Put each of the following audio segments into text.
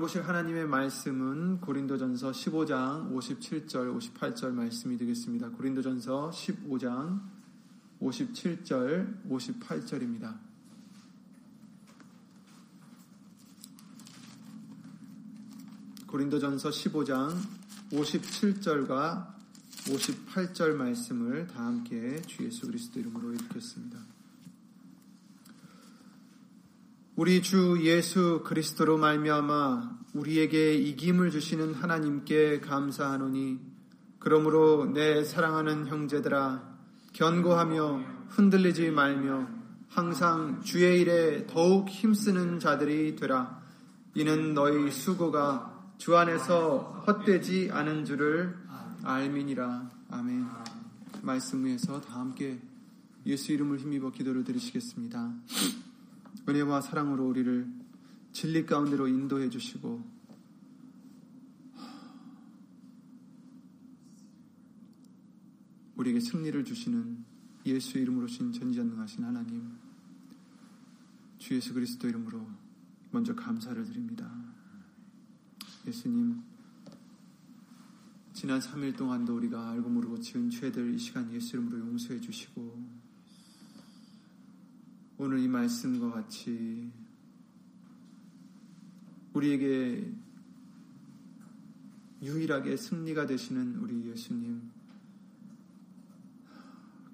보실 하나님의 말씀은 고린도전서 15장 57절 58절 말씀이 되겠습니다. 고린도전서 15장 57절 58절입니다. 고린도전서 15장 57절과 58절 말씀을 다 함께 주 예수 그리스도 이름으로 읽겠습니다. 우리 주 예수 그리스도로 말미암아 우리에게 이김을 주시는 하나님께 감사하노니 그러므로 내 사랑하는 형제들아 견고하며 흔들리지 말며 항상 주의 일에 더욱 힘쓰는 자들이 되라. 이는 너희 수고가 주 안에서 헛되지 않은 줄을 알미니라. 아멘. 말씀 위에서 다 함께 예수 이름을 힘입어 기도를 드리시겠습니다. 은혜와 사랑으로 우리를 진리 가운데로 인도해 주시고 우리에게 승리를 주시는 예수 이름으로 신 전지전능하신 하나님 주 예수 그리스도 이름으로 먼저 감사를 드립니다. 예수님 지난 3일 동안도 우리가 알고 모르고 지은 죄들 이 시간 예수 이름으로 용서해 주시고 오늘 이 말씀과 같이 우리에게 유일하게 승리가 되시는 우리 예수님,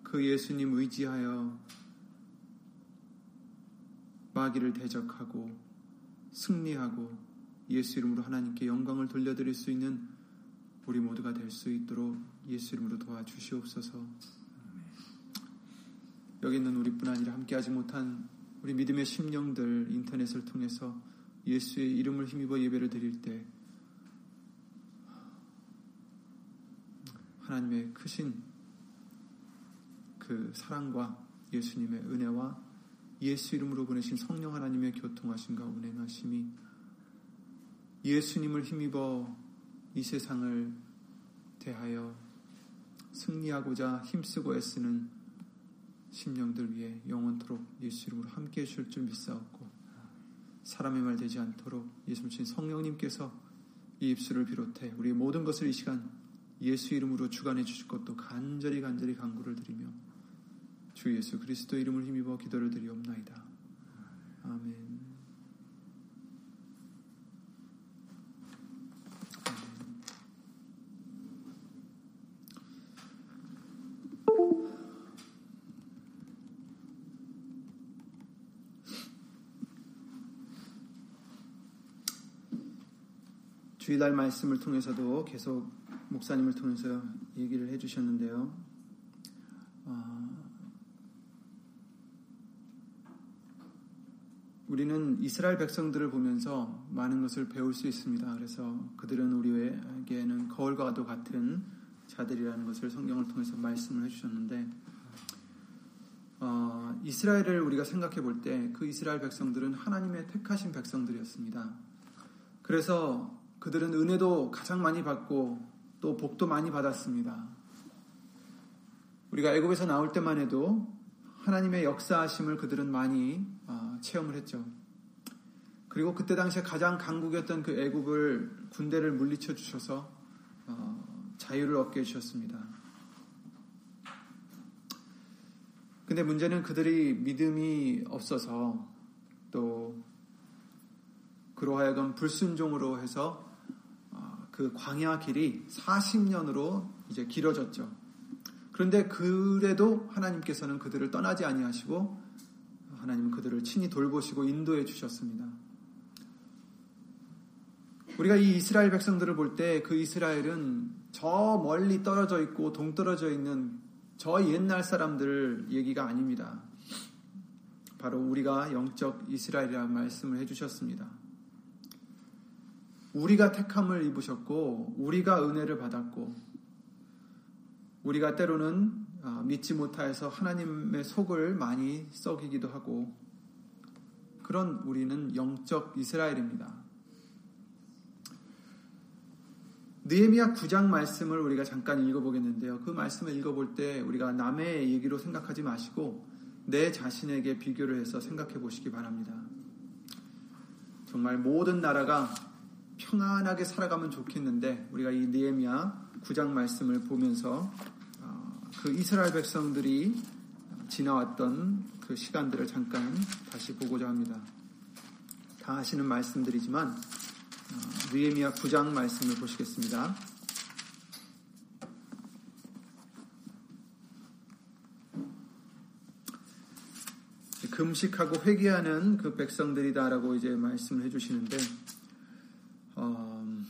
그 예수님 의지하여 마귀를 대적하고 승리하고 예수 이름으로 하나님께 영광을 돌려드릴 수 있는 우리 모두가 될 수 있도록 예수 이름으로 도와주시옵소서. 여기 있는 우리뿐 아니라 함께하지 못한 우리 믿음의 심령들 인터넷을 통해서 예수의 이름을 힘입어 예배를 드릴 때 하나님의 크신 그 사랑과 예수님의 은혜와 예수 이름으로 보내신 성령 하나님의 교통하심과 운행하심이 예수님을 힘입어 이 세상을 대하여 승리하고자 힘쓰고 애쓰는 심령들 위해 영원토록 예수 이름으로 함께 해줄 줄 믿사옵고 사람의 말 되지 않도록 예수님 성령님께서 이 입술을 비롯해 우리의 모든 것을 이 시간 예수 이름으로 주관해 주실 것도 간절히 간절히 간구를 드리며 주 예수 그리스도 이름을 힘입어 기도를 드리옵나이다. 아멘. 주일날 말씀을 통해서도 계속 목사님을 통해서 얘기를 해주셨는데요. 어, 우리는 이스라엘 백성들을 보면서 많은 것을 배울 수 있습니다. 그래서 그들은 우리에게는 거울과도 같은 자들이라는 것을 성경을 통해서 말씀을 해주셨는데, 어, 이스라엘을 우리가 생각해 볼 때 그 이스라엘 백성들은 하나님의 택하신 백성들이었습니다. 그래서 그들은 은혜도 가장 많이 받고 또 복도 많이 받았습니다. 우리가 애굽에서 나올 때만 해도 하나님의 역사하심을 그들은 많이 어, 체험을 했죠. 그리고 그때 당시에 가장 강국이었던 그 애굽을 군대를 물리쳐 주셔서 어, 자유를 얻게 해주셨습니다. 근데 문제는 그들이 믿음이 없어서 또 그로 하여금 불순종으로 해서 그 광야 길이 40년으로 이제 길어졌죠. 그런데 그래도 하나님께서는 그들을 떠나지 아니하시고 하나님은 그들을 친히 돌보시고 인도해 주셨습니다. 우리가 이 이스라엘 백성들을 볼 때 그 이스라엘은 저 멀리 떨어져 있고 동떨어져 있는 저 옛날 사람들 얘기가 아닙니다. 바로 우리가 영적 이스라엘이라는 말씀을 해주셨습니다. 우리가 택함을 입으셨고 우리가 은혜를 받았고 우리가 때로는 아, 믿지 못하여서 하나님의 속을 많이 썩이기도 하고 그런 우리는 영적 이스라엘입니다. 느헤미야 9장 말씀을 우리가 잠깐 읽어보겠는데요. 그 말씀을 읽어볼 때 우리가 남의 얘기로 생각하지 마시고 내 자신에게 비교를 해서 생각해 보시기 바랍니다. 정말 모든 나라가 평안하게 살아가면 좋겠는데 우리가 이 느헤미야 9장 말씀을 보면서 어, 그 이스라엘 백성들이 지나왔던 그 시간들을 잠깐 다시 보고자 합니다. 다 아시는 말씀들이지만 어, 느헤미야 9장 말씀을 보시겠습니다. 금식하고 회개하는 그 백성들이다라고 이제 말씀을 해주시는데 어,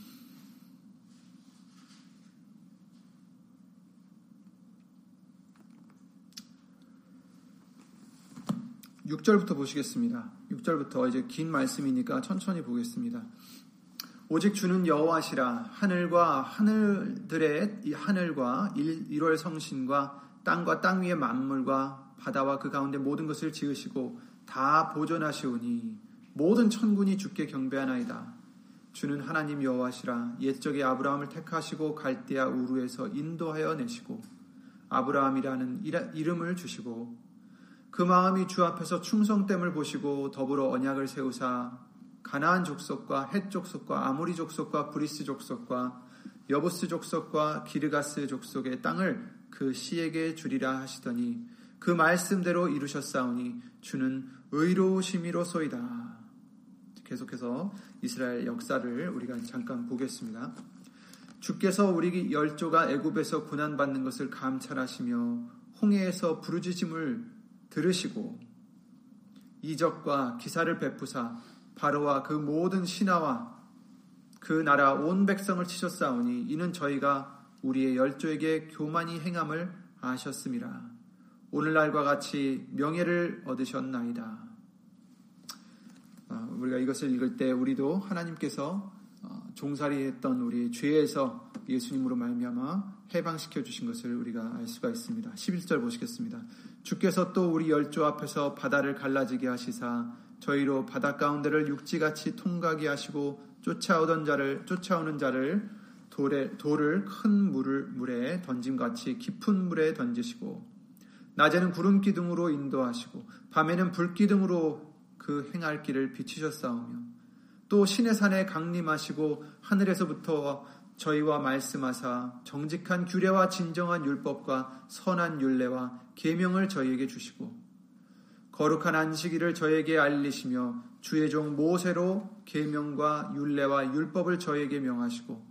6절부터 보시겠습니다. 6절부터 이제 긴 말씀이니까 천천히 보겠습니다. 오직 주는 여호와시라 하늘과 하늘들의 이 하늘과 일, 월 성신과 땅과 땅 위의 만물과 바다와 그 가운데 모든 것을 지으시고 다 보존하시오니 모든 천군이 주께 경배하나이다. 주는 하나님 여호와시라 옛적에 아브라함을 택하시고 갈대아 우르에서 인도하여 내시고 아브라함이라는 이름을 주시고 그 마음이 주 앞에서 충성됨을 보시고 더불어 언약을 세우사 가나안 족속과 헷 족속과 아모리 족속과 브리스 족속과 여부스 족속과 기르가스 족속의 땅을 그의 씨에게 주리라 하시더니 그 말씀대로 이루셨사오니 주는 의로우심이로소이다. 계속해서 이스라엘 역사를 우리가 잠깐 보겠습니다. 주께서 우리 열조가 애굽에서 고난받는 것을 감찰하시며 홍해에서 부르짖음을 들으시고 이적과 기사를 베푸사 바로와 그 모든 신하와 그 나라 온 백성을 치셨사오니 이는 저희가 우리의 열조에게 교만이 행함을 아셨습니다. 오늘날과 같이 명예를 얻으셨나이다. 아, 우리가 이것을 읽을 때 우리도 하나님께서 어, 종살이했던 우리 죄에서 예수님으로 말미암아 해방시켜 주신 것을 우리가 알 수가 있습니다. 11절 보시겠습니다. 주께서 또 우리 열조 앞에서 바다를 갈라지게 하시사 저희로 바다 가운데를 육지같이 통과하게 하시고 쫓아오던 자를 쫓아오는 자를 돌에, 돌을 큰 물을 물에 던짐같이 깊은 물에 던지시고 낮에는 구름 기둥으로 인도하시고 밤에는 불 기둥으로 그 행할 길을 비추셨사오며 또 신의 산에 강림하시고 하늘에서부터 저희와 말씀하사 정직한 규례와 진정한 율법과 선한 율례와 계명을 저희에게 주시고 거룩한 안식일을 저에게 알리시며 주의 종 모세로 계명과 율례와 율법을 저에게 명하시고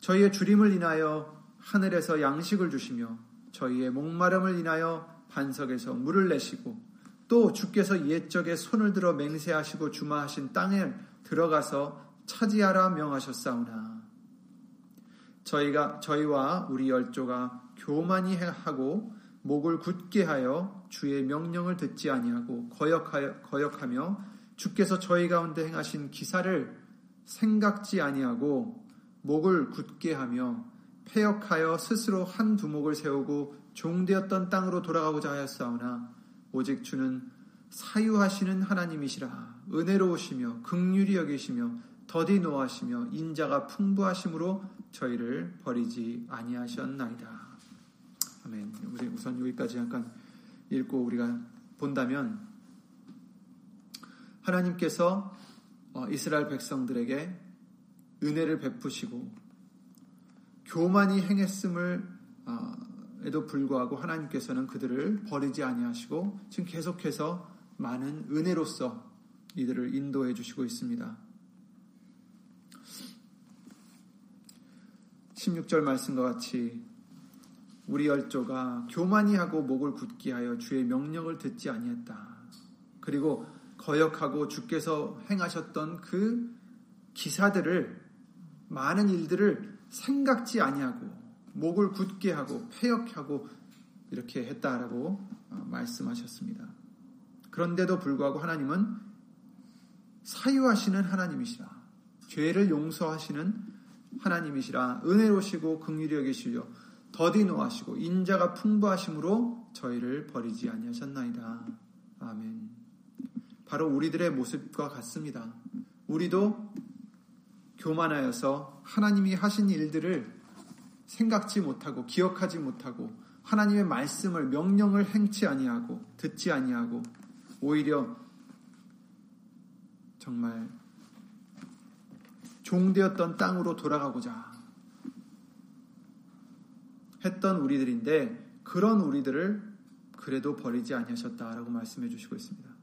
저희의 주림을 인하여 하늘에서 양식을 주시며 저희의 목마름을 인하여 반석에서 물을 내시고 또 주께서 옛적에 손을 들어 맹세하시고 주마하신 땅에 들어가서 차지하라 명하셨사오나. 저희가 저희와 우리 열조가 교만이 하고 목을 굳게 하여 주의 명령을 듣지 아니하고 거역하여, 거역하며 주께서 저희 가운데 행하신 기사를 생각지 아니하고 목을 굳게 하며 폐역하여 스스로 한 두목을 세우고 종되었던 땅으로 돌아가고자 하였사오나 오직 주는 사유하시는 하나님이시라 은혜로우시며 극률이 여기시며 더디 노하시며 인자가 풍부하심으로 저희를 버리지 아니하셨나이다. 아멘. 우선 여기까지 잠깐 읽고 우리가 본다면 하나님께서 어, 이스라엘 백성들에게 은혜를 베푸시고 교만이 행했음을 어, 에도 불구하고 하나님께서는 그들을 버리지 아니하시고 지금 계속해서 많은 은혜로서 이들을 인도해 주시고 있습니다. 16절 말씀과 같이 우리 열조가 교만이 하고 목을 굳게 하여 주의 명령을 듣지 아니했다. 그리고 거역하고 주께서 행하셨던 그 기사들을 많은 일들을 생각지 아니하고 목을 굳게 하고 폐역하고 이렇게 했다라고 어, 말씀하셨습니다. 그런데도 불구하고 하나님은 사유하시는 하나님이시라. 죄를 용서하시는 하나님이시라. 은혜로시고 긍휼히 여기시려 더디 노하시고 인자가 풍부하심으로 저희를 버리지 아니하셨나이다. 아멘. 바로 우리들의 모습과 같습니다. 우리도 교만하여서 하나님이 하신 일들을 생각지 못하고 기억하지 못하고 하나님의 말씀을 명령을 행치 아니하고 듣지 아니하고 오히려 정말 종되었던 땅으로 돌아가고자 했던 우리들인데 그런 우리들을 그래도 버리지 아니하셨다라고 말씀해 주시고 있습니다.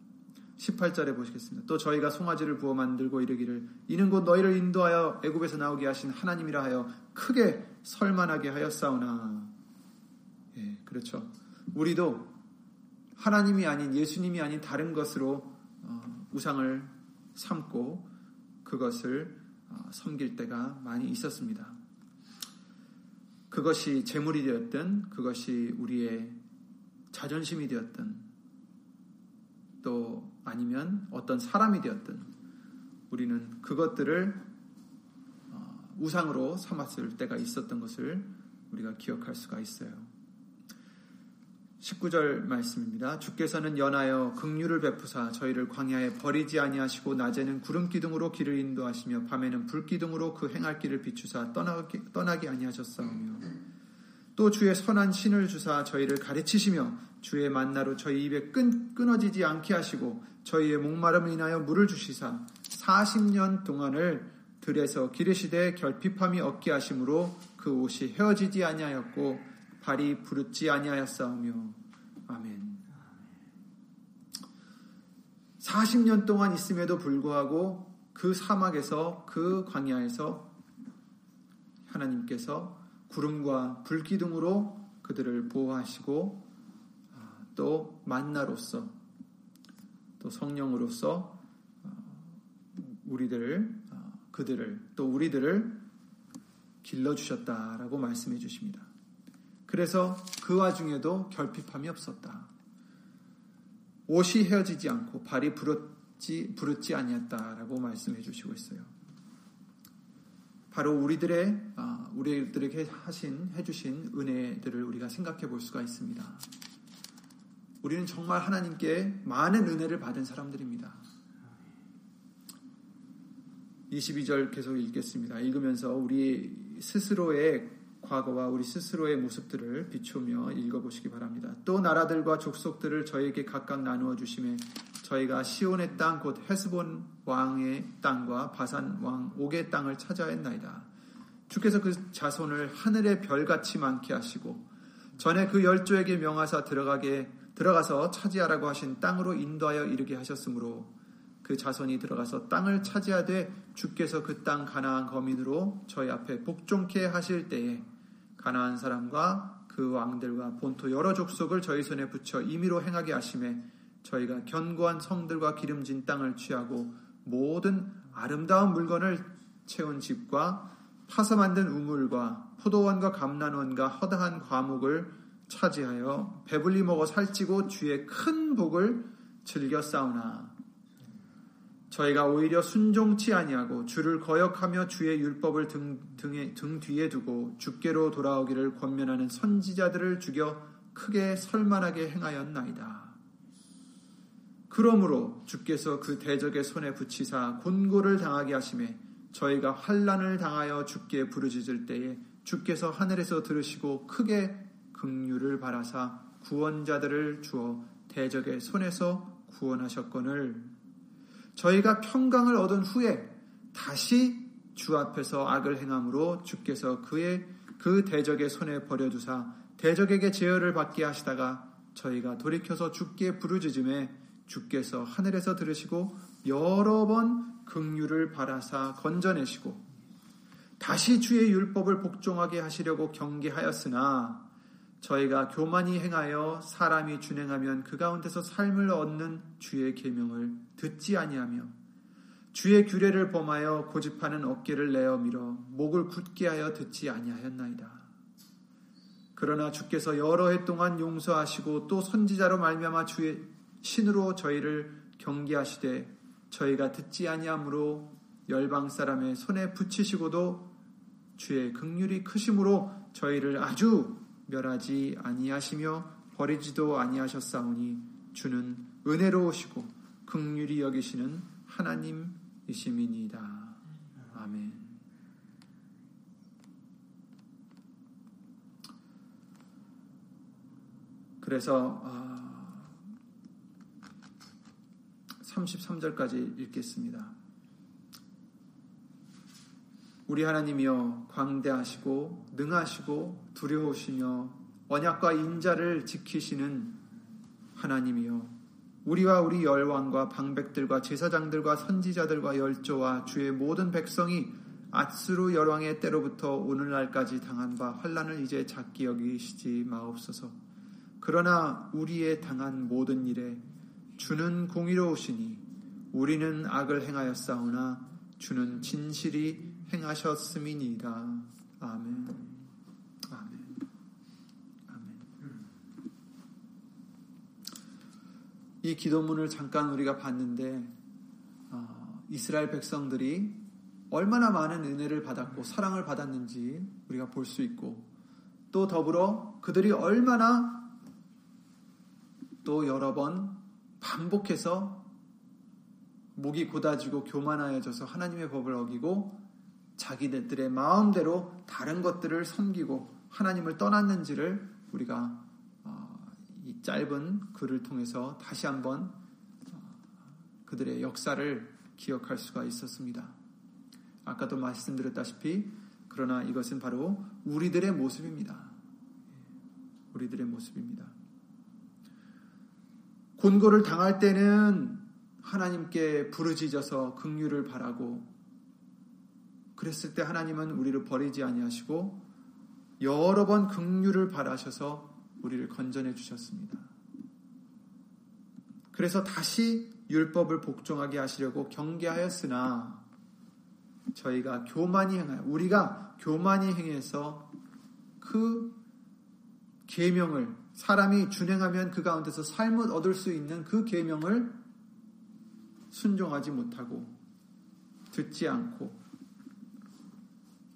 18절에 보시겠습니다. 또 저희가 송아지를 부어 만들고 이르기를 이는 곧 너희를 인도하여 애굽에서 나오게 하신 하나님이라 하여 크게 설만하게 하였사오나 예, 그렇죠. 우리도 하나님이 아닌 예수님이 아닌 다른 것으로 어, 우상을 삼고 그것을 어, 섬길 때가 많이 있었습니다. 그것이 재물이 되었든 그것이 우리의 자존심이 되었든 또 아니면 어떤 사람이 되었든 우리는 그것들을 어, 우상으로 삼았을 때가 있었던 것을 우리가 기억할 수가 있어요. 19절 말씀입니다. 주께서는 연하여 극류를 베푸사 저희를 광야에 버리지 아니하시고 낮에는 구름 기둥으로 길을 인도하시며 밤에는 불 기둥으로 그 행할 길을 비추사 떠나기, 떠나게 아니하셨사오며 또 주의 선한 신을 주사 저희를 가르치시며 주의 만나로 저희 입에 끈, 끊어지지 않게 하시고 저희의 목마름을 인하여 물을 주시사 40년 동안을 들에서 기르시되 결핍함이 없게 하심으로 그 옷이 헤어지지 아니하였고 발이 부르지 아니하였사오며 아멘. 40년 동안 있음에도 불구하고 그 사막에서 그 광야에서 하나님께서 구름과 불기둥으로 그들을 보호하시고 아, 또 만나로서 또 성령으로서 어, 우리들을 어, 그들을 또 우리들을 길러 주셨다라고 말씀해 주십니다. 그래서 그 와중에도 결핍함이 없었다. 옷이 헤어지지 않고 발이 부럽지 부르지 아니었다라고 말씀해 주시고 있어요. 바로 우리들의 아, 우리들에게 하신 해주신 은혜들을 우리가 생각해 볼 수가 있습니다. 우리는 정말 하나님께 많은 은혜를 받은 사람들입니다. 22절 계속 읽겠습니다. 읽으면서 우리 스스로의 과거와 우리 스스로의 모습들을 비추며 읽어보시기 바랍니다. 또 나라들과 족속들을 저에게 각각 나누어 주심에 저희가 시온의 땅 곧 헤스본 왕의 땅과 바산 왕 옥의 땅을 찾아했나이다. 주께서 그 자손을 하늘의 별같이 많게 하시고 전에 그 열조에게 명하사 들어가게 들어가서 차지하라고 하신 땅으로 인도하여 이르게 하셨으므로 그 자손이 들어가서 땅을 차지하되 주께서 그 땅 가나안 거민으로 저희 앞에 복종케 하실 때에 가나안 사람과 그 왕들과 본토 여러 족속을 저희 손에 붙여 임의로 행하게 하심에 저희가 견고한 성들과 기름진 땅을 취하고 모든 아름다운 물건을 채운 집과 파서 만든 우물과 포도원과 감난원과 허다한 과목을 차지하여 배불리 먹어 살찌고 주의 큰 복을 즐겨 싸우나 저희가 오히려 순종치 아니하고 주를 거역하며 주의 율법을 등, 등에, 등 뒤에 두고 주께로 돌아오기를 권면하는 선지자들을 죽여 크게 설만하게 행하였나이다. 그러므로 주께서 그 대적의 손에 붙이사 곤고를 당하게 하심에 저희가 환란을 당하여 주께 부르짖을 때에 주께서 하늘에서 들으시고 크게 긍휼을 바라사 구원자들을 주어 대적의 손에서 구원하셨거늘 저희가 평강을 얻은 후에 다시 주 앞에서 악을 행함으로 주께서 그의 그 대적의 손에 버려두사 대적에게 제어를 받게 하시다가 저희가 돌이켜서 주께 부르짖음에 주께서 하늘에서 들으시고 여러 번 긍휼을 바라사 건져내시고 다시 주의 율법을 복종하게 하시려고 경계하였으나 저희가 교만히 행하여 사람이 준행하면 그 가운데서 삶을 얻는 주의 계명을 듣지 아니하며 주의 규례를 범하여 고집하는 어깨를 내어 밀어 목을 굳게 하여 듣지 아니하였나이다. 그러나 주께서 여러 해 동안 용서하시고 또 선지자로 말미암아 주의 신으로 저희를 경계하시되 저희가 듣지 아니하므로 열방 사람의 손에 붙이시고도 주의 극률이 크심으로 저희를 아주 멸하지 아니하시며 버리지도 아니하셨사오니 주는 은혜로우시고 극률이 여기시는 하나님이심이니이다. 아멘. 그래서 33절까지 아, 읽겠습니다. 우리 하나님이여 광대하시고 능하시고 두려우시며 언약과 인자를 지키시는 하나님이여 우리와 우리 열왕과 방백들과 제사장들과 선지자들과 열조와 주의 모든 백성이 아스루 열왕의 때로부터 오늘날까지 당한 바 환란을 이제 작기 여기시지 마옵소서. 그러나 우리의 당한 모든 일에 주는 공의로우시니 우리는 악을 행하였사오나 주는 진실이 행하셨음이니이다. 아멘. 아멘. 아멘. 이 기도문을 잠깐 우리가 봤는데 어, 이스라엘 백성들이 얼마나 많은 은혜를 받았고 사랑을 받았는지 우리가 볼 수 있고 또 더불어 그들이 얼마나 또 여러 번 반복해서 목이 고다지고 교만하여져서 하나님의 법을 어기고 자기들의 마음대로 다른 것들을 섬기고 하나님을 떠났는지를 우리가 어, 이 짧은 글을 통해서 다시 한번 어, 그들의 역사를 기억할 수가 있었습니다. 아까도 말씀드렸다시피 그러나 이것은 바로 우리들의 모습입니다. 우리들의 모습입니다. 곤고를 당할 때는 하나님께 부르짖어서 긍휼을 바라고 그랬을 때 하나님은 우리를 버리지 아니하시고 여러 번 긍휼을 바라셔서 우리를 건전해 주셨습니다. 그래서 다시 율법을 복종하게 하시려고 경계하였으나 저희가 교만이 행하여 우리가 교만이 행해서 그 계명을 사람이 준행하면 그 가운데서 삶을 얻을 수 있는 그 계명을 순종하지 못하고 듣지 않고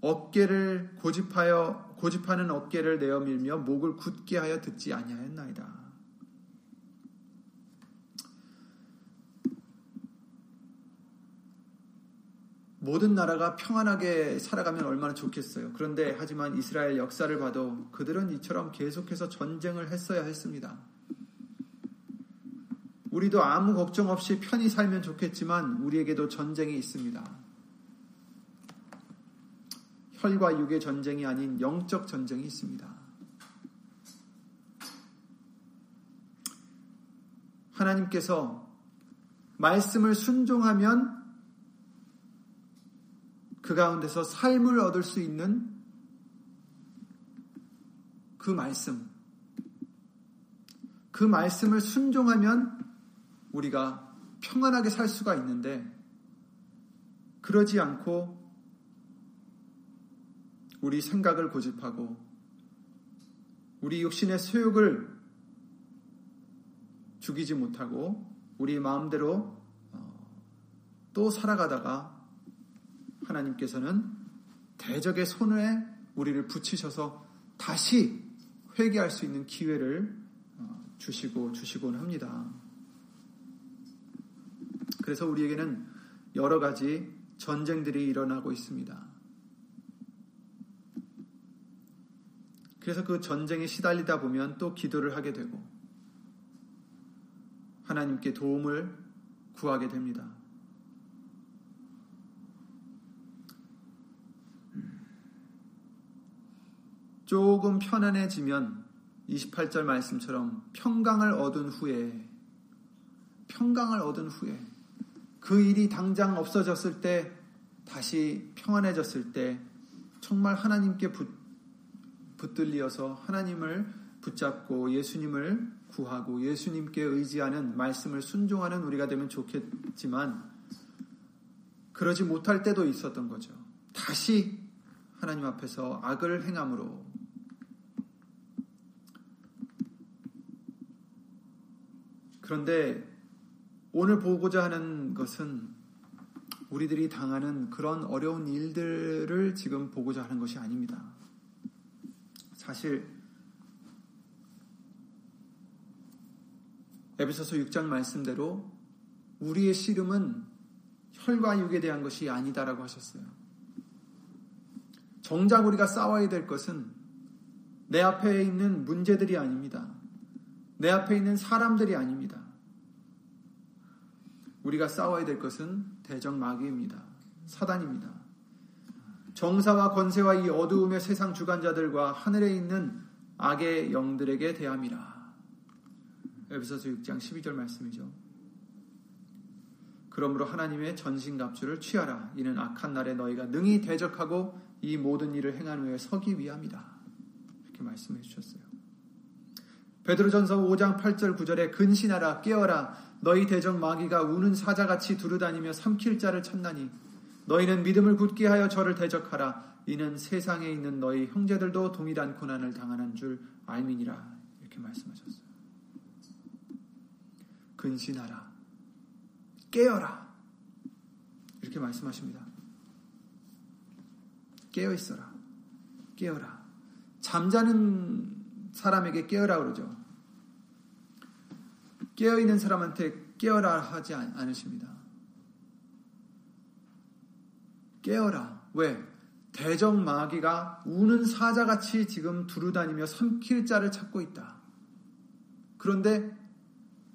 어깨를 고집하여 고집하는 어깨를 내어 밀며 목을 굳게 하여 듣지 아니하였나이다. 모든 나라가 평안하게 살아가면 얼마나 좋겠어요. 그런데 하지만 이스라엘 역사를 봐도 그들은 이처럼 계속해서 전쟁을 했어야 했습니다. 우리도 아무 걱정 없이 편히 살면 좋겠지만 우리에게도 전쟁이 있습니다. 혈과 육의 전쟁이 아닌 영적 전쟁이 있습니다. 하나님께서 말씀을 순종하면 그 가운데서 삶을 얻을 수 있는 그 말씀. 그 말씀을 순종하면 우리가 평안하게 살 수가 있는데, 그러지 않고 우리 생각을 고집하고 우리 육신의 소욕을 죽이지 못하고 우리 마음대로 어, 또 살아가다가 하나님께서는 대적의 손에 우리를 붙이셔서 다시 회개할 수 있는 기회를 어, 주시고 주시곤 합니다. 그래서 우리에게는 여러 가지 전쟁들이 일어나고 있습니다. 그래서 그 전쟁에 시달리다 보면 또 기도를 하게 되고 하나님께 도움을 구하게 됩니다. 조금 편안해지면 28절 말씀처럼 평강을 얻은 후에 평강을 얻은 후에 그 일이 당장 없어졌을 때 다시 평안해졌을 때 정말 하나님께 붙, 붙들리어서 하나님을 붙잡고 예수님을 구하고 예수님께 의지하는 말씀을 순종하는 우리가 되면 좋겠지만 그러지 못할 때도 있었던 거죠. 다시 하나님 앞에서 악을 행함으로 그런데 오늘 보고자 하는 것은 우리들이 당하는 그런 어려운 일들을 지금 보고자 하는 것이 아닙니다. 사실 에베소서 6장 말씀대로 우리의 씨름은 혈과 육에 대한 것이 아니다라고 하셨어요. 정작 우리가 싸워야 될 것은 내 앞에 있는 문제들이 아닙니다. 내 앞에 있는 사람들이 아닙니다. 우리가 싸워야 될 것은 대적 마귀입니다. 사단입니다. 정사와 권세와 이 어두움의 세상 주관자들과 하늘에 있는 악의 영들에게 대함이라. 에베소서 6장 12절 말씀이죠. 그러므로 하나님의 전신갑주를 취하라. 이는 악한 날에 너희가 능히 대적하고 이 모든 일을 행한 후에 서기 위함이다. 이렇게 말씀해 주셨어요. 베드로전서 5장 8절 9절에 근신하라 깨어라 너희 대적 마귀가 우는 사자같이 두루다니며 삼킬 자를 찾나니 너희는 믿음을 굳게 하여 저를 대적하라 이는 세상에 있는 너희 형제들도 동일한 고난을 당하는 줄 알미니라 이렇게 말씀하셨어요. 근신하라 깨어라 이렇게 말씀하십니다. 깨어 있어라 깨어라 잠자는 사람에게 깨어라 그러죠. 깨어 있는 사람한테 깨어라 하지 않으십니다. 깨어라. 왜? 대적 마귀가 우는 사자같이 지금 두루다니며 삼킬 자를 찾고 있다. 그런데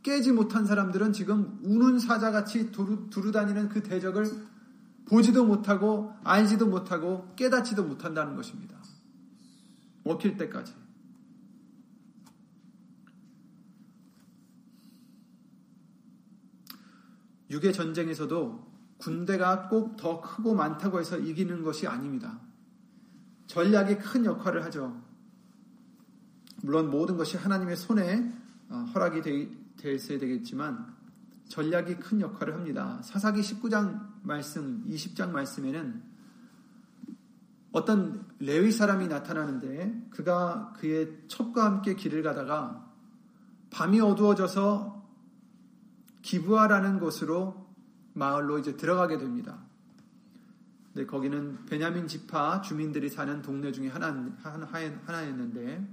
깨지 못한 사람들은 지금 우는 사자같이 두루, 두루다니는 그 대적을 보지도 못하고 알지도 못하고 깨닫지도 못한다는 것입니다. 먹힐 때까지. 육의 전쟁에서도 군대가 꼭 더 크고 많다고 해서 이기는 것이 아닙니다. 전략이 큰 역할을 하죠. 물론 모든 것이 하나님의 손에 어, 허락이 되어야 되겠지만 전략이 큰 역할을 합니다. 사사기 19장 말씀, 20장 말씀에는 어떤 레위 사람이 나타나는데 그가 그의 첩과 함께 길을 가다가 밤이 어두워져서 기부하라는 곳으로 마을로 이제 들어가게 됩니다. 근 거기는 베냐민 지파 주민들이 사는 동네 중에 하나, 하나, 하나였는데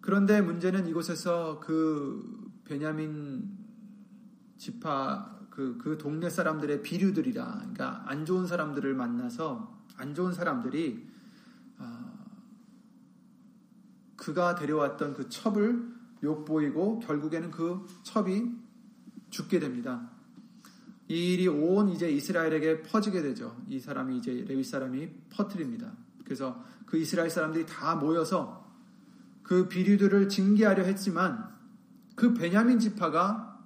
그런데 문제는 이곳에서 그 베냐민 지파 그, 그 동네 사람들의 비류들이라 그러니까 안 좋은 사람들을 만나서 안 좋은 사람들이 어, 그가 데려왔던 그 첩을 욕보이고 결국에는 그 첩이 죽게 됩니다. 이 일이 온 이제 이스라엘에게 퍼지게 되죠. 이 사람이 이제 레위 사람이 퍼뜨립니다. 그래서 그 이스라엘 사람들이 다 모여서 그 비류들을 징계하려 했지만 그 베냐민 지파가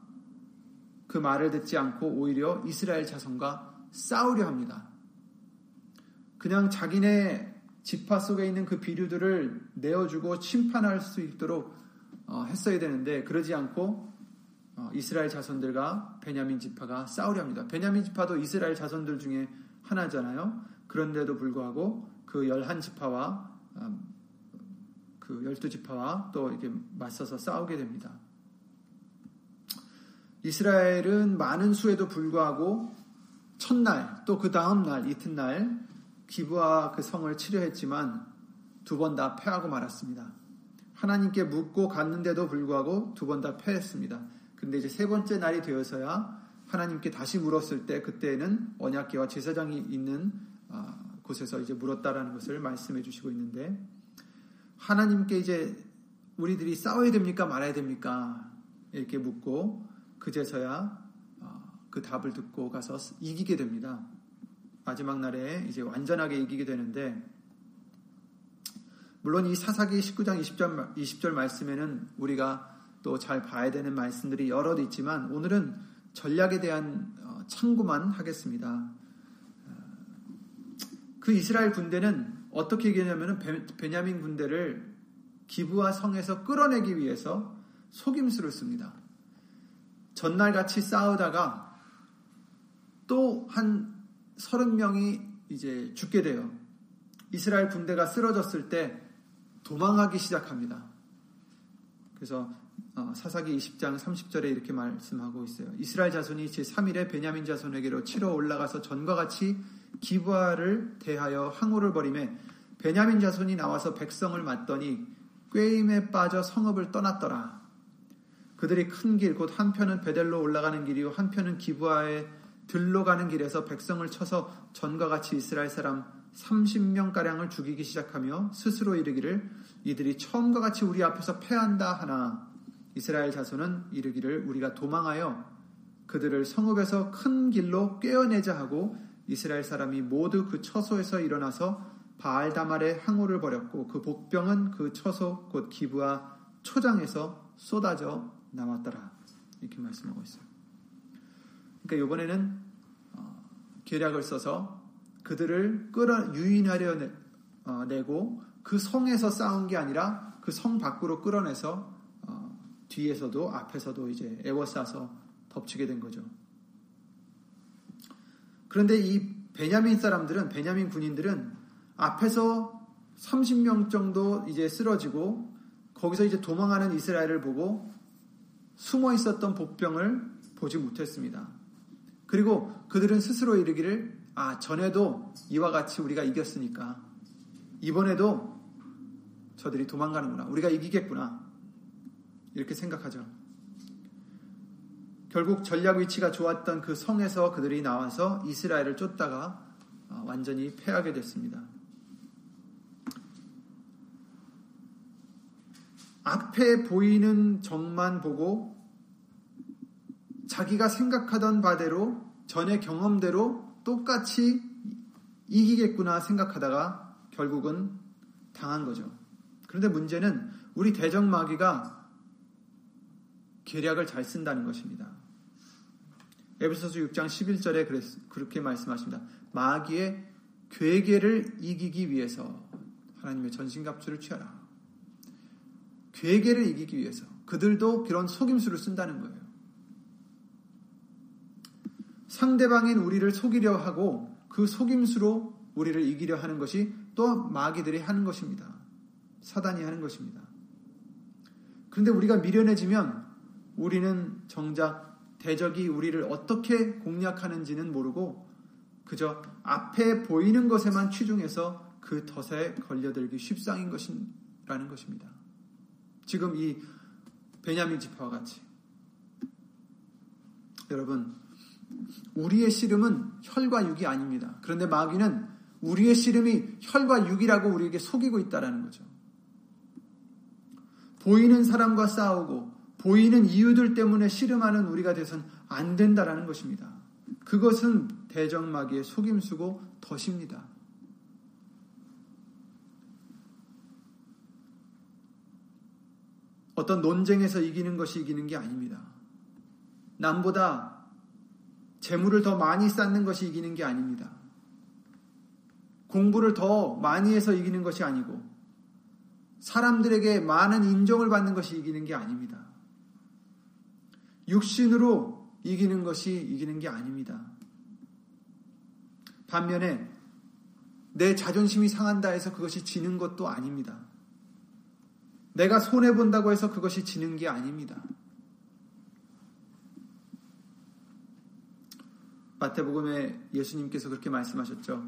그 말을 듣지 않고 오히려 이스라엘 자손과 싸우려 합니다. 그냥 자기네 지파 속에 있는 그 비류들을 내어주고 심판할 수 있도록 어, 했어야 되는데 그러지 않고 어, 이스라엘 자손들과 베냐민 지파가 싸우려 합니다. 베냐민 지파도 이스라엘 자손들 중에 하나잖아요. 그런데도 불구하고 그 열한 지파와 음, 그 열두 지파와 또 이렇게 맞서서 싸우게 됩니다. 이스라엘은 많은 수에도 불구하고 첫날 또 그 다음 날 이튿날 기부와 그 성을 치료했지만 두 번 다 패하고 말았습니다. 하나님께 묻고 갔는데도 불구하고 두 번 다 패했습니다. 근데 이제 세 번째 날이 되어서야 하나님께 다시 물었을 때 그때는 언약계와 제사장이 있는 아, 곳에서 이제 물었다라는 것을 말씀해 주시고 있는데 하나님께 이제 우리들이 싸워야 됩니까 말아야 됩니까 이렇게 묻고 그제서야 아, 그 답을 듣고 가서 이기게 됩니다. 마지막 날에 이제 완전하게 이기게 되는데 물론 이 사사기 19장 20절, 20절 말씀에는 우리가 또 잘 봐야 되는 말씀들이 여럿 있지만 오늘은 전략에 대한 어, 참고만 하겠습니다. 어, 그 이스라엘 군대는 어떻게 얘기하냐면 베냐민 군대를 기부와 성에서 끌어내기 위해서 속임수를 씁니다. 전날 같이 싸우다가 또한 서른 명이 이제 죽게 돼요. 이스라엘 군대가 쓰러졌을 때 도망하기 시작합니다. 그래서 어, 사사기 20장 30절에 이렇게 말씀하고 있어요. 이스라엘 자손이 제3일에 베냐민 자손에게로 치러 올라가서 전과 같이 기부하를 대하여 항우를 벌임에 베냐민 자손이 나와서 백성을 맞더니 꾀임에 빠져 성읍을 떠났더라. 그들이 큰 길, 곧 한편은 베델로 올라가는 길이요 한편은 기부하에 들로 가는 길에서 백성을 쳐서 전과 같이 이스라엘 사람 30명가량을 죽이기 시작하며 스스로 이르기를 이들이 처음과 같이 우리 앞에서 패한다 하나 이스라엘 자손은 이르기를 우리가 도망하여 그들을 성읍에서 큰 길로 꿰어내자 하고 이스라엘 사람이 모두 그 처소에서 일어나서 바알다말의 항우를 벌였고 그 복병은 그 처소 곧 기브와 초장에서 쏟아져 나왔더라. 이렇게 말씀하고 있어요. 그러니까 이번에는 어, 계략을 써서 그들을 끌어 유인하려 내, 어, 내고 그 성에서 싸운 게 아니라 그 성 밖으로 끌어내서 어, 뒤에서도 앞에서도 이제 애워싸서 덮치게 된 거죠. 그런데 이 베냐민 사람들은 베냐민 군인들은 앞에서 30명 정도 이제 쓰러지고 거기서 이제 도망하는 이스라엘을 보고 숨어 있었던 복병을 보지 못했습니다. 그리고 그들은 스스로 이르기를 아 전에도 이와 같이 우리가 이겼으니까 이번에도 저들이 도망가는구나 우리가 이기겠구나 이렇게 생각하죠. 결국 전략 위치가 좋았던 그 성에서 그들이 나와서 이스라엘을 쫓다가 아, 완전히 패하게 됐습니다. 앞에 보이는 적만 보고 자기가 생각하던 바대로 전의 경험대로 똑같이 이기겠구나 생각하다가 결국은 당한 거죠. 그런데 문제는 우리 대적마귀가 계략을 잘 쓴다는 것입니다. 에베소서 6장 11절에 그렇게 말씀하십니다. 마귀의 괴계를 이기기 위해서 하나님의 전신갑주를 취하라. 괴계를 이기기 위해서 그들도 그런 속임수를 쓴다는 거예요. 상대방인 우리를 속이려 하고 그 속임수로 우리를 이기려 하는 것이 또 마귀들이 하는 것입니다. 사단이 하는 것입니다. 그런데 우리가 미련해지면 우리는 정작 대적이 우리를 어떻게 공략하는지는 모르고 그저 앞에 보이는 것에만 취중해서 그 덫에 걸려들기 쉽상인 것이라는 것입니다. 지금 이 베냐민 지파와 같이 여러분 우리의 씨름은 혈과 육이 아닙니다. 그런데 마귀는 우리의 씨름이 혈과 육이라고 우리에게 속이고 있다라는 거죠. 보이는 사람과 싸우고 보이는 이유들 때문에 씨름하는 우리가 돼선 안 된다라는 것입니다. 그것은 대적마귀의 속임수고 덫입니다. 어떤 논쟁에서 이기는 것이 이기는 게 아닙니다. 남보다 재물을 더 많이 쌓는 것이 이기는 게 아닙니다. 공부를 더 많이 해서 이기는 것이 아니고 사람들에게 많은 인정을 받는 것이 이기는 게 아닙니다. 육신으로 이기는 것이 이기는 게 아닙니다. 반면에 내 자존심이 상한다 해서 그것이 지는 것도 아닙니다. 내가 손해본다고 해서 그것이 지는 게 아닙니다. 마태복음에 예수님께서 그렇게 말씀하셨죠.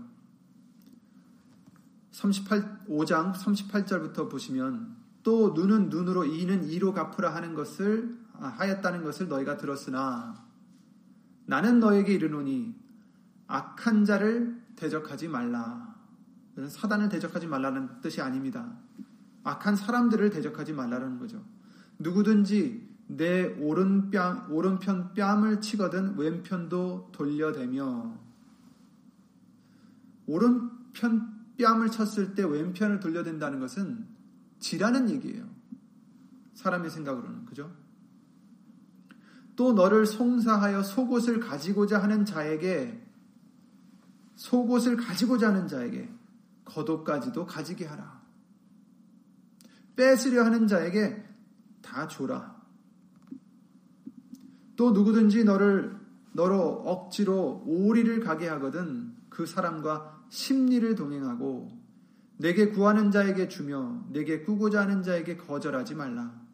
38, 5장 38절부터 보시면 또 눈은 눈으로 이는 이로 갚으라 하는 것을 아, 하였다는 것을 너희가 들었으나 나는 너에게 이르노니 악한 자를 대적하지 말라. 사단을 대적하지 말라는 뜻이 아닙니다. 악한 사람들을 대적하지 말라는 거죠. 누구든지 내 오른 뺨, 오른편 뺨을 치거든 왼편도 돌려대며 오른편 뺨을 쳤을 때 왼편을 돌려댄다는 것은 지라는 얘기예요. 사람의 생각으로는 그죠? 또 너를 송사하여 속옷을 가지고자 하는 자에게 속옷을 가지고자 하는 자에게 겉옷까지도 가지게 하라. 뺏으려 하는 자에게 다 줘라. 또 누구든지 너를 너로 억지로 오리를 가게 하거든 그 사람과 심리를 동행하고 내게 구하는 자에게 주며 내게 꾸고자 하는 자에게 거절하지 말라.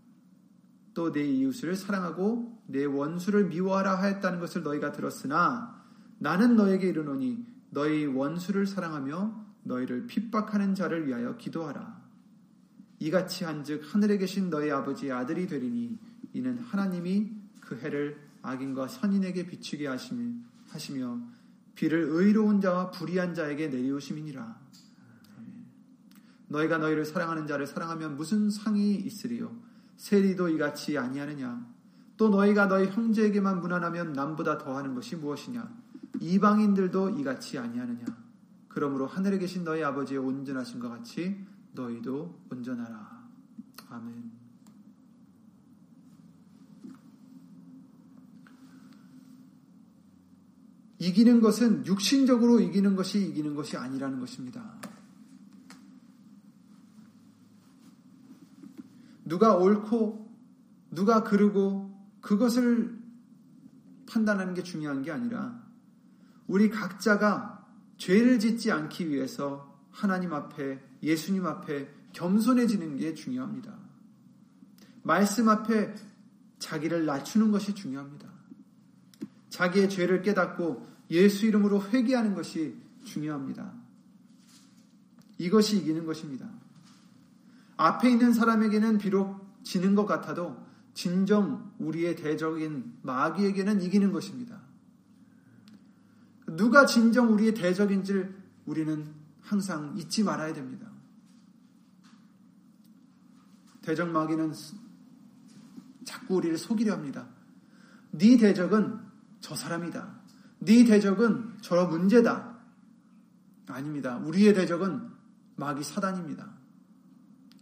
또 내 이웃을 사랑하고 내 원수를 미워하라 하였다는 것을 너희가 들었으나 나는 너에게 이르노니 너희 원수를 사랑하며 너희를 핍박하는 자를 위하여 기도하라. 이같이 한즉 하늘에 계신 너희 아버지의 아들이 되리니 이는 하나님이 그 해를 악인과 선인에게 비추게 하시며 비를 의로운 자와 불의한 자에게 내리우심이니라. 너희가 너희를 사랑하는 자를 사랑하면 무슨 상이 있으리요? 세리도 이같이 아니하느냐? 또 너희가 너희 형제에게만 무난하면 남보다 더하는 것이 무엇이냐? 이방인들도 이같이 아니하느냐 그러므로 하늘에 계신 너희 아버지의 온전하신 것 같이 너희도 온전하라 아멘 이기는 것은 육신적으로 이기는 것이 이기는 것이 아니라는 것입니다. 누가 옳고 누가 그르고 그것을 판단하는 게 중요한 게 아니라 우리 각자가 죄를 짓지 않기 위해서 하나님 앞에 예수님 앞에 겸손해지는 게 중요합니다. 말씀 앞에 자기를 낮추는 것이 중요합니다. 자기의 죄를 깨닫고 예수 이름으로 회개하는 것이 중요합니다. 이것이 이기는 것입니다. 앞에 있는 사람에게는 비록 지는 것 같아도 진정 우리의 대적인 마귀에게는 이기는 것입니다. 누가 진정 우리의 대적인지를 우리는 항상 잊지 말아야 됩니다. 대적 마귀는 자꾸 우리를 속이려 합니다. 네 대적은 저 사람이다. 네 대적은 저 문제다. 아닙니다. 우리의 대적은 마귀 사단입니다.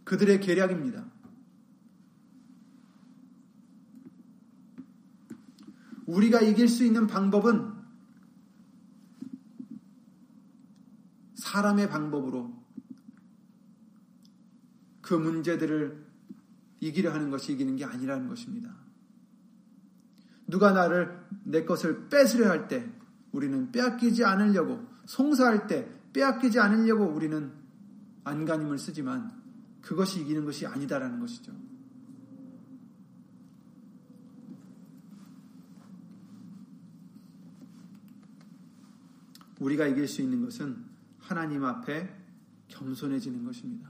그들의 계략입니다. 우리가 이길 수 있는 방법은 사람의 방법으로 그 문제들을 이기려 하는 것이 이기는 게 아니라는 것입니다. 누가 나를 내 것을 뺏으려 할 때 우리는 빼앗기지 않으려고 송사할 때 빼앗기지 않으려고 우리는 안간힘을 쓰지만 그것이 이기는 것이 아니다라는 것이죠. 우리가 이길 수 있는 것은 하나님 앞에 겸손해지는 것입니다.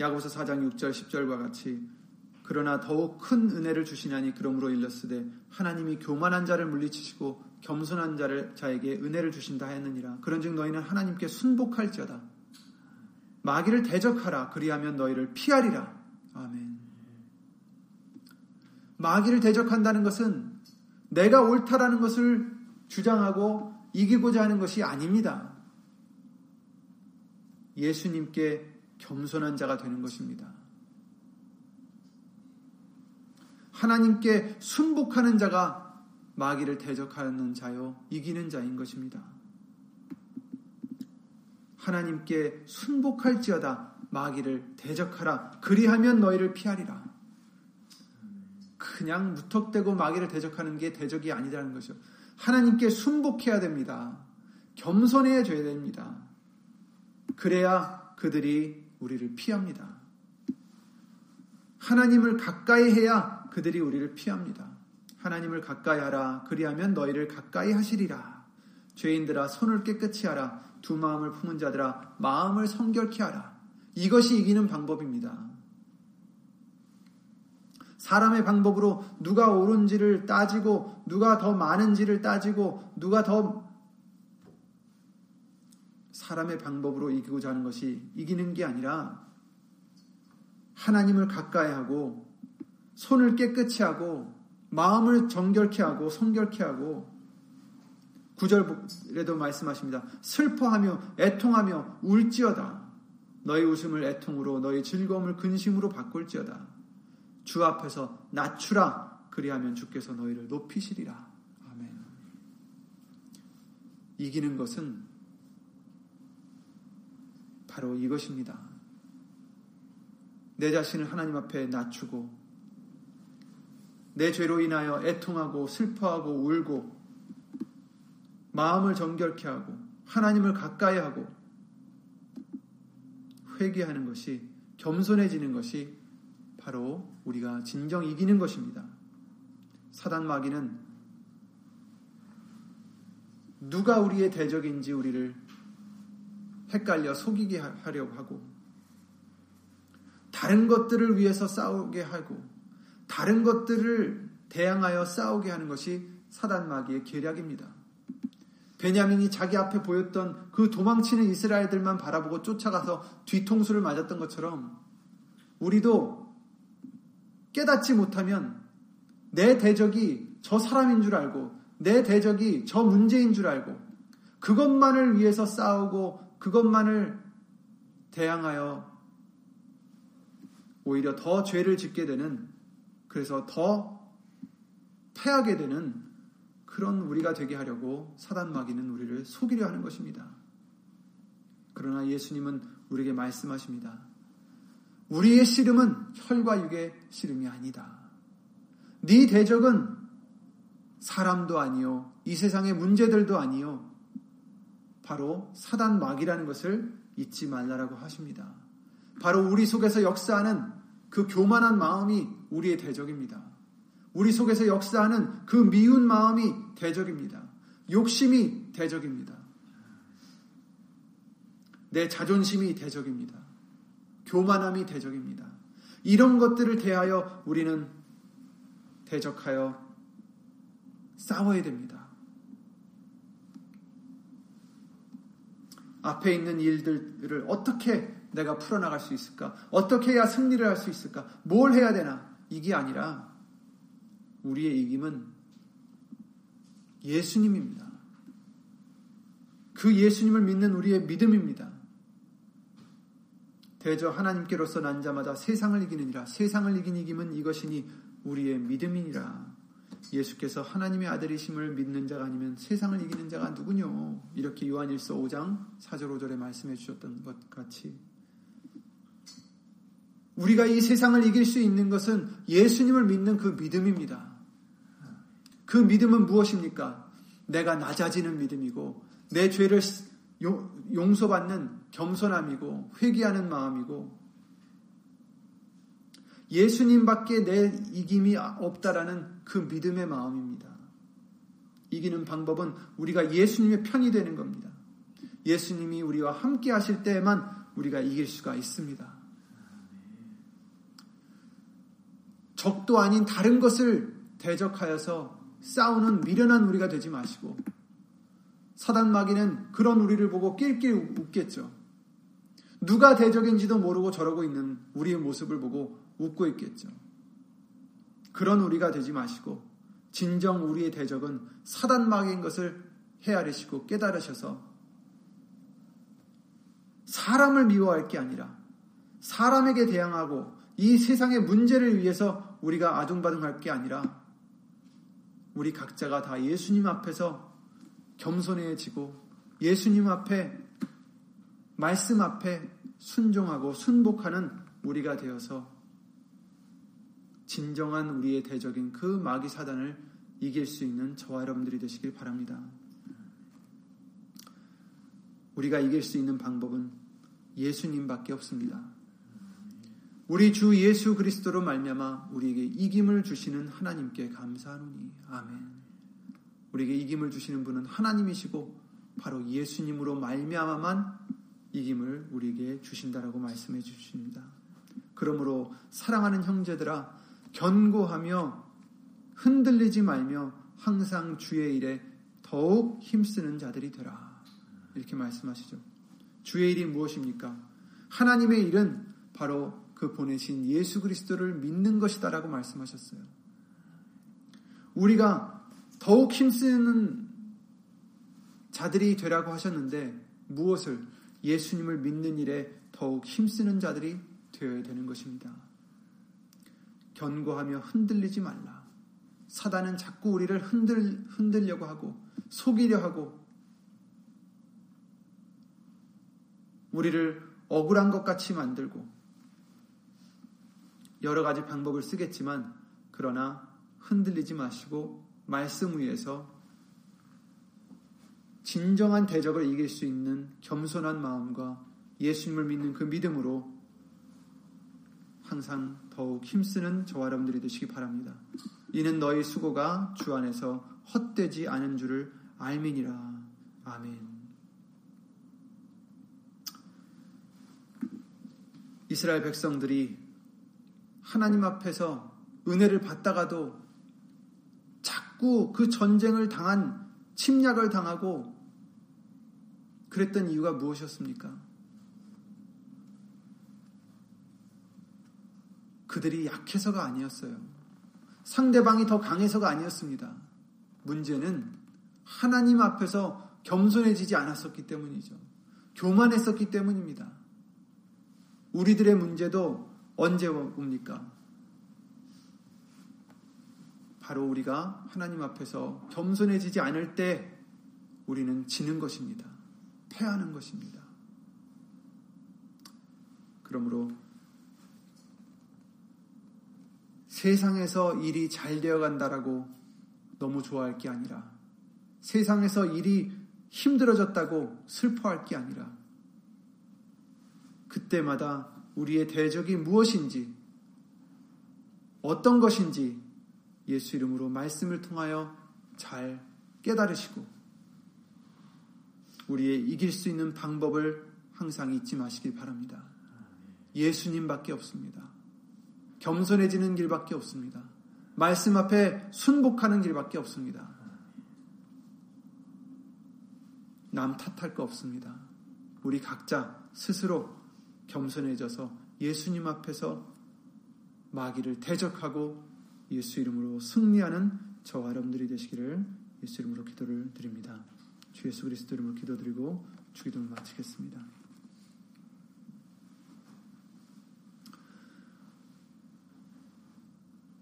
야고보서 4장 6절 10절과 같이 그러나 더욱 큰 은혜를 주시나니 그러므로 일렀으되 하나님이 교만한 자를 물리치시고 겸손한 자를 자에게 은혜를 주신다 하였느니라. 그런즉 너희는 하나님께 순복할지어다. 마귀를 대적하라. 그리하면 너희를 피하리라. 아멘. 마귀를 대적한다는 것은 내가 옳다라는 것을 주장하고 이기고자 하는 것이 아닙니다. 예수님께 겸손한 자가 되는 것입니다. 하나님께 순복하는 자가 마귀를 대적하는 자요, 이기는 자인 것입니다. 하나님께 순복할지어다 마귀를 대적하라. 그리하면 너희를 피하리라. 그냥 무턱대고 마귀를 대적하는 게 대적이 아니라는 것이죠. 하나님께 순복해야 됩니다. 겸손해야 됩니다. 그래야 그들이 우리를 피합니다. 하나님을 가까이 해야 그들이 우리를 피합니다. 하나님을 가까이 하라. 그리하면 너희를 가까이 하시리라. 죄인들아 손을 깨끗이 하라. 두 마음을 품은 자들아 마음을 성결케 하라. 이것이 이기는 방법입니다. 사람의 방법으로 누가 옳은지를 따지고 누가 더 많은지를 따지고 누가 더 사람의 방법으로 이기고자 하는 것이 이기는 게 아니라 하나님을 가까이 하고 손을 깨끗이 하고 마음을 정결케 하고 성결케 하고 구절에도 말씀하십니다. 슬퍼하며 애통하며 울지어다. 너희 웃음을 애통으로 너희 즐거움을 근심으로 바꿀지어다. 주 앞에서 낮추라. 그리하면 주께서 너희를 높이시리라. 아멘. 이기는 것은 바로 이것입니다. 내 자신을 하나님 앞에 낮추고 내 죄로 인하여 애통하고 슬퍼하고 울고 마음을 정결케 하고 하나님을 가까이 하고 회개하는 것이 겸손해지는 것이 바로 우리가 진정 이기는 것입니다. 사단 마귀는 누가 우리의 대적인지 우리를 헷갈려 속이게 하려고 하고 다른 것들을 위해서 싸우게 하고 다른 것들을 대항하여 싸우게 하는 것이 사단 마귀의 계략입니다. 베냐민이 자기 앞에 보였던 그 도망치는 이스라엘들만 바라보고 쫓아가서 뒤통수를 맞았던 것처럼 우리도 깨닫지 못하면 내 대적이 저 사람인 줄 알고 내 대적이 저 문제인 줄 알고 그것만을 위해서 싸우고 그것만을 대항하여 오히려 더 죄를 짓게 되는 그래서 더 패하게 되는 그런 우리가 되게 하려고 사단 마귀는 우리를 속이려 하는 것입니다. 그러나 예수님은 우리에게 말씀하십니다. 우리의 씨름은 혈과 육의 씨름이 아니다. 네 대적은 사람도 아니요 이 세상의 문제들도 아니요 바로 사단 마귀라는 것을 잊지 말라라고 하십니다. 바로 우리 속에서 역사하는 그 교만한 마음이 우리의 대적입니다. 우리 속에서 역사하는 그 미운 마음이 대적입니다. 욕심이 대적입니다. 내 자존심이 대적입니다. 교만함이 대적입니다. 이런 것들을 대하여 우리는 대적하여 싸워야 됩니다. 앞에 있는 일들을 어떻게 내가 풀어나갈 수 있을까? 어떻게 해야 승리를 할 수 있을까? 뭘 해야 되나? 이게 아니라 우리의 이김은 예수님입니다. 그 예수님을 믿는 우리의 믿음입니다. 대저 하나님께로서 난 자마다 세상을 이기느니라. 세상을 이긴 이김은 이것이니 우리의 믿음이니라. 예수께서 하나님의 아들이심을 믿는 자가 아니면 세상을 이기는 자가 누구뇨? 이렇게 요한일서 5장 4절 5절에 말씀해 주셨던 것 같이 우리가 이 세상을 이길 수 있는 것은 예수님을 믿는 그 믿음입니다. 그 믿음은 무엇입니까? 내가 낮아지는 믿음이고 내 죄를 용서받는 겸손함이고 회개하는 마음이고 예수님밖에 내 이김이 없다라는 그 믿음의 마음입니다. 이기는 방법은 우리가 예수님의 편이 되는 겁니다. 예수님이 우리와 함께 하실 때에만 우리가 이길 수가 있습니다. 적도 아닌 다른 것을 대적하여서 싸우는 미련한 우리가 되지 마시고 사단 마귀는 그런 우리를 보고 낄낄 웃겠죠. 누가 대적인지도 모르고 저러고 있는 우리의 모습을 보고 웃고 있겠죠. 그런 우리가 되지 마시고 진정 우리의 대적은 사단 마귀인 것을 헤아리시고 깨달으셔서 사람을 미워할 게 아니라 사람에게 대항하고 이 세상의 문제를 위해서 우리가 아둥바둥할 게 아니라 우리 각자가 다 예수님 앞에서 겸손해지고 예수님 앞에 말씀 앞에 순종하고 순복하는 우리가 되어서 진정한 우리의 대적인 그 마귀 사단을 이길 수 있는 저와 여러분들이 되시길 바랍니다. 우리가 이길 수 있는 방법은 예수님밖에 없습니다. 우리 주 예수 그리스도로 말미암아 우리에게 이김을 주시는 하나님께 감사하노니 아멘. 우리에게 이김을 주시는 분은 하나님이시고 바로 예수님으로 말미암아만 이김을 우리에게 주신다라고 말씀해 주십니다. 그러므로 사랑하는 형제들아 견고하며 흔들리지 말며 항상 주의 일에 더욱 힘쓰는 자들이 되라. 이렇게 말씀하시죠. 주의 일이 무엇입니까? 하나님의 일은 바로 그 보내신 예수 그리스도를 믿는 것이다라고 말씀하셨어요. 우리가 더욱 힘쓰는 자들이 되라고 하셨는데 무엇을 예수님을 믿는 일에 더욱 힘쓰는 자들이 되어야 되는 것입니다. 견고하며 흔들리지 말라. 사단은 자꾸 우리를 흔들, 흔들려고 하고, 속이려 하고, 우리를 억울한 것 같이 만들고, 여러 가지 방법을 쓰겠지만, 그러나 흔들리지 마시고, 말씀 위에서 진정한 대적을 이길 수 있는 겸손한 마음과 예수님을 믿는 그 믿음으로 항상 더욱 힘쓰는 저와 여러분들이 되시기 바랍니다. 이는 너희 수고가 주 안에서 헛되지 않은 줄을 알미니라. 아멘. 이스라엘 백성들이 하나님 앞에서 은혜를 받다가도 자꾸 그 전쟁을 당한 침략을 당하고 그랬던 이유가 무엇이었습니까? 그들이 약해서가 아니었어요. 상대방이 더 강해서가 아니었습니다. 문제는 하나님 앞에서 겸손해지지 않았었기 때문이죠. 교만했었기 때문입니다. 우리들의 문제도 언제 옵니까? 바로 우리가 하나님 앞에서 겸손해지지 않을 때 우리는 지는 것입니다. 패하는 것입니다. 그러므로 세상에서 일이 잘 되어 간다라고 너무 좋아할 게 아니라 세상에서 일이 힘들어졌다고 슬퍼할 게 아니라 그때마다 우리의 대적이 무엇인지 어떤 것인지 예수 이름으로 말씀을 통하여 잘 깨달으시고 우리의 이길 수 있는 방법을 항상 잊지 마시길 바랍니다. 예수님밖에 없습니다. 겸손해지는 길밖에 없습니다. 말씀 앞에 순복하는 길밖에 없습니다. 남 탓할 거 없습니다. 우리 각자 스스로 겸손해져서 예수님 앞에서 마귀를 대적하고 예수 이름으로 승리하는 저와 여러분들이 되시기를 예수 이름으로 기도를 드립니다. 주 예수 그리스도 이름으로 기도드리고 주기도를 마치겠습니다.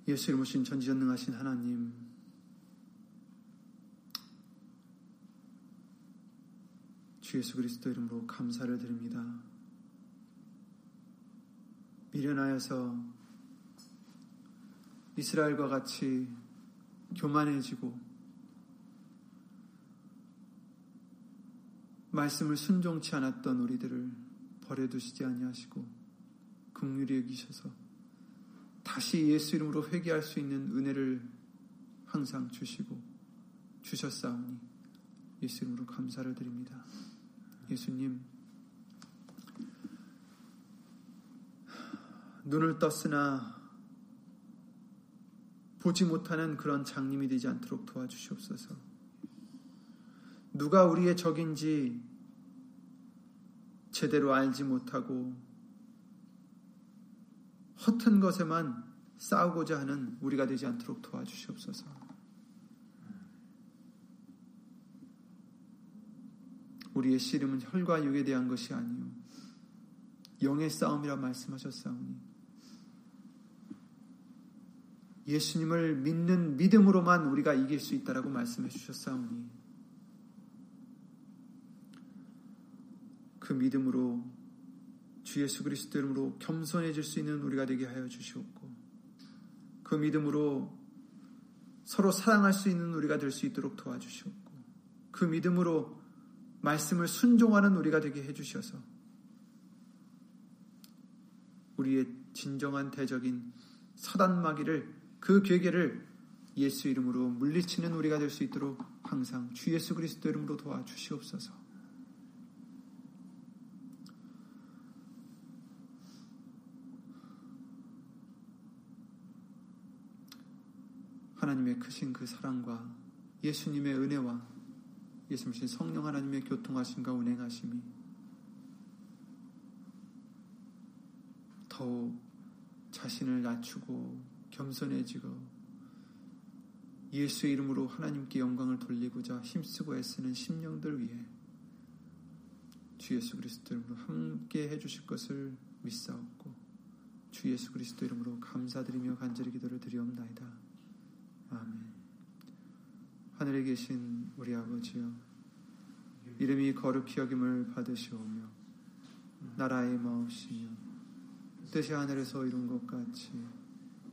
예수 이름으로 신 전지전능하신 하나님 주 예수 그리스도 이름으로 감사를 드립니다. 미련하여서 이스라엘과 같이 교만해지고 말씀을 순종치 않았던 우리들을 버려두시지 아니하시고 긍휼히 여기셔서 다시 예수 이름으로 회개할 수 있는 은혜를 항상 주시고 주셨사오니 예수 이름으로 감사를 드립니다. 예수님 눈을 떴으나 보지 못하는 그런 장님이 되지 않도록 도와주시옵소서. 누가 우리의 적인지 제대로 알지 못하고 허튼 것에만 싸우고자 하는 우리가 되지 않도록 도와주시옵소서. 우리의 씨름은 혈과 육에 대한 것이 아니요 영의 싸움이라 말씀하셨사오니 예수님을 믿는 믿음으로만 우리가 이길 수 있다라고 말씀해 주셨사오니 그 믿음으로 주 예수 그리스도 이름으로 겸손해질 수 있는 우리가 되게 하여 주시옵고 그 믿음으로 서로 사랑할 수 있는 우리가 될 수 있도록 도와주시옵고 그 믿음으로 말씀을 순종하는 우리가 되게 해 주셔서 우리의 진정한 대적인 사단마귀를 그 괴계를 예수 이름으로 물리치는 우리가 될 수 있도록 항상 주 예수 그리스도 이름으로 도와주시옵소서. 하나님의 크신 그 사랑과 예수님의 은혜와 예수님 성령 하나님의 교통하심과 운행하심이 더욱 자신을 낮추고 겸손해지고 예수 이름으로 하나님께 영광을 돌리고자 힘쓰고 애쓰는 심령들 위해 주 예수 그리스도 이름으로 함께 해주실 것을 믿사옵고 주 예수 그리스도 이름으로 감사드리며 간절히 기도를 드리옵나이다. 아멘. 하늘에 계신 우리 아버지여 이름이 거룩히 여김을 받으시오며 나라의 마옵시며 뜻이 하늘에서 이룬 것 같이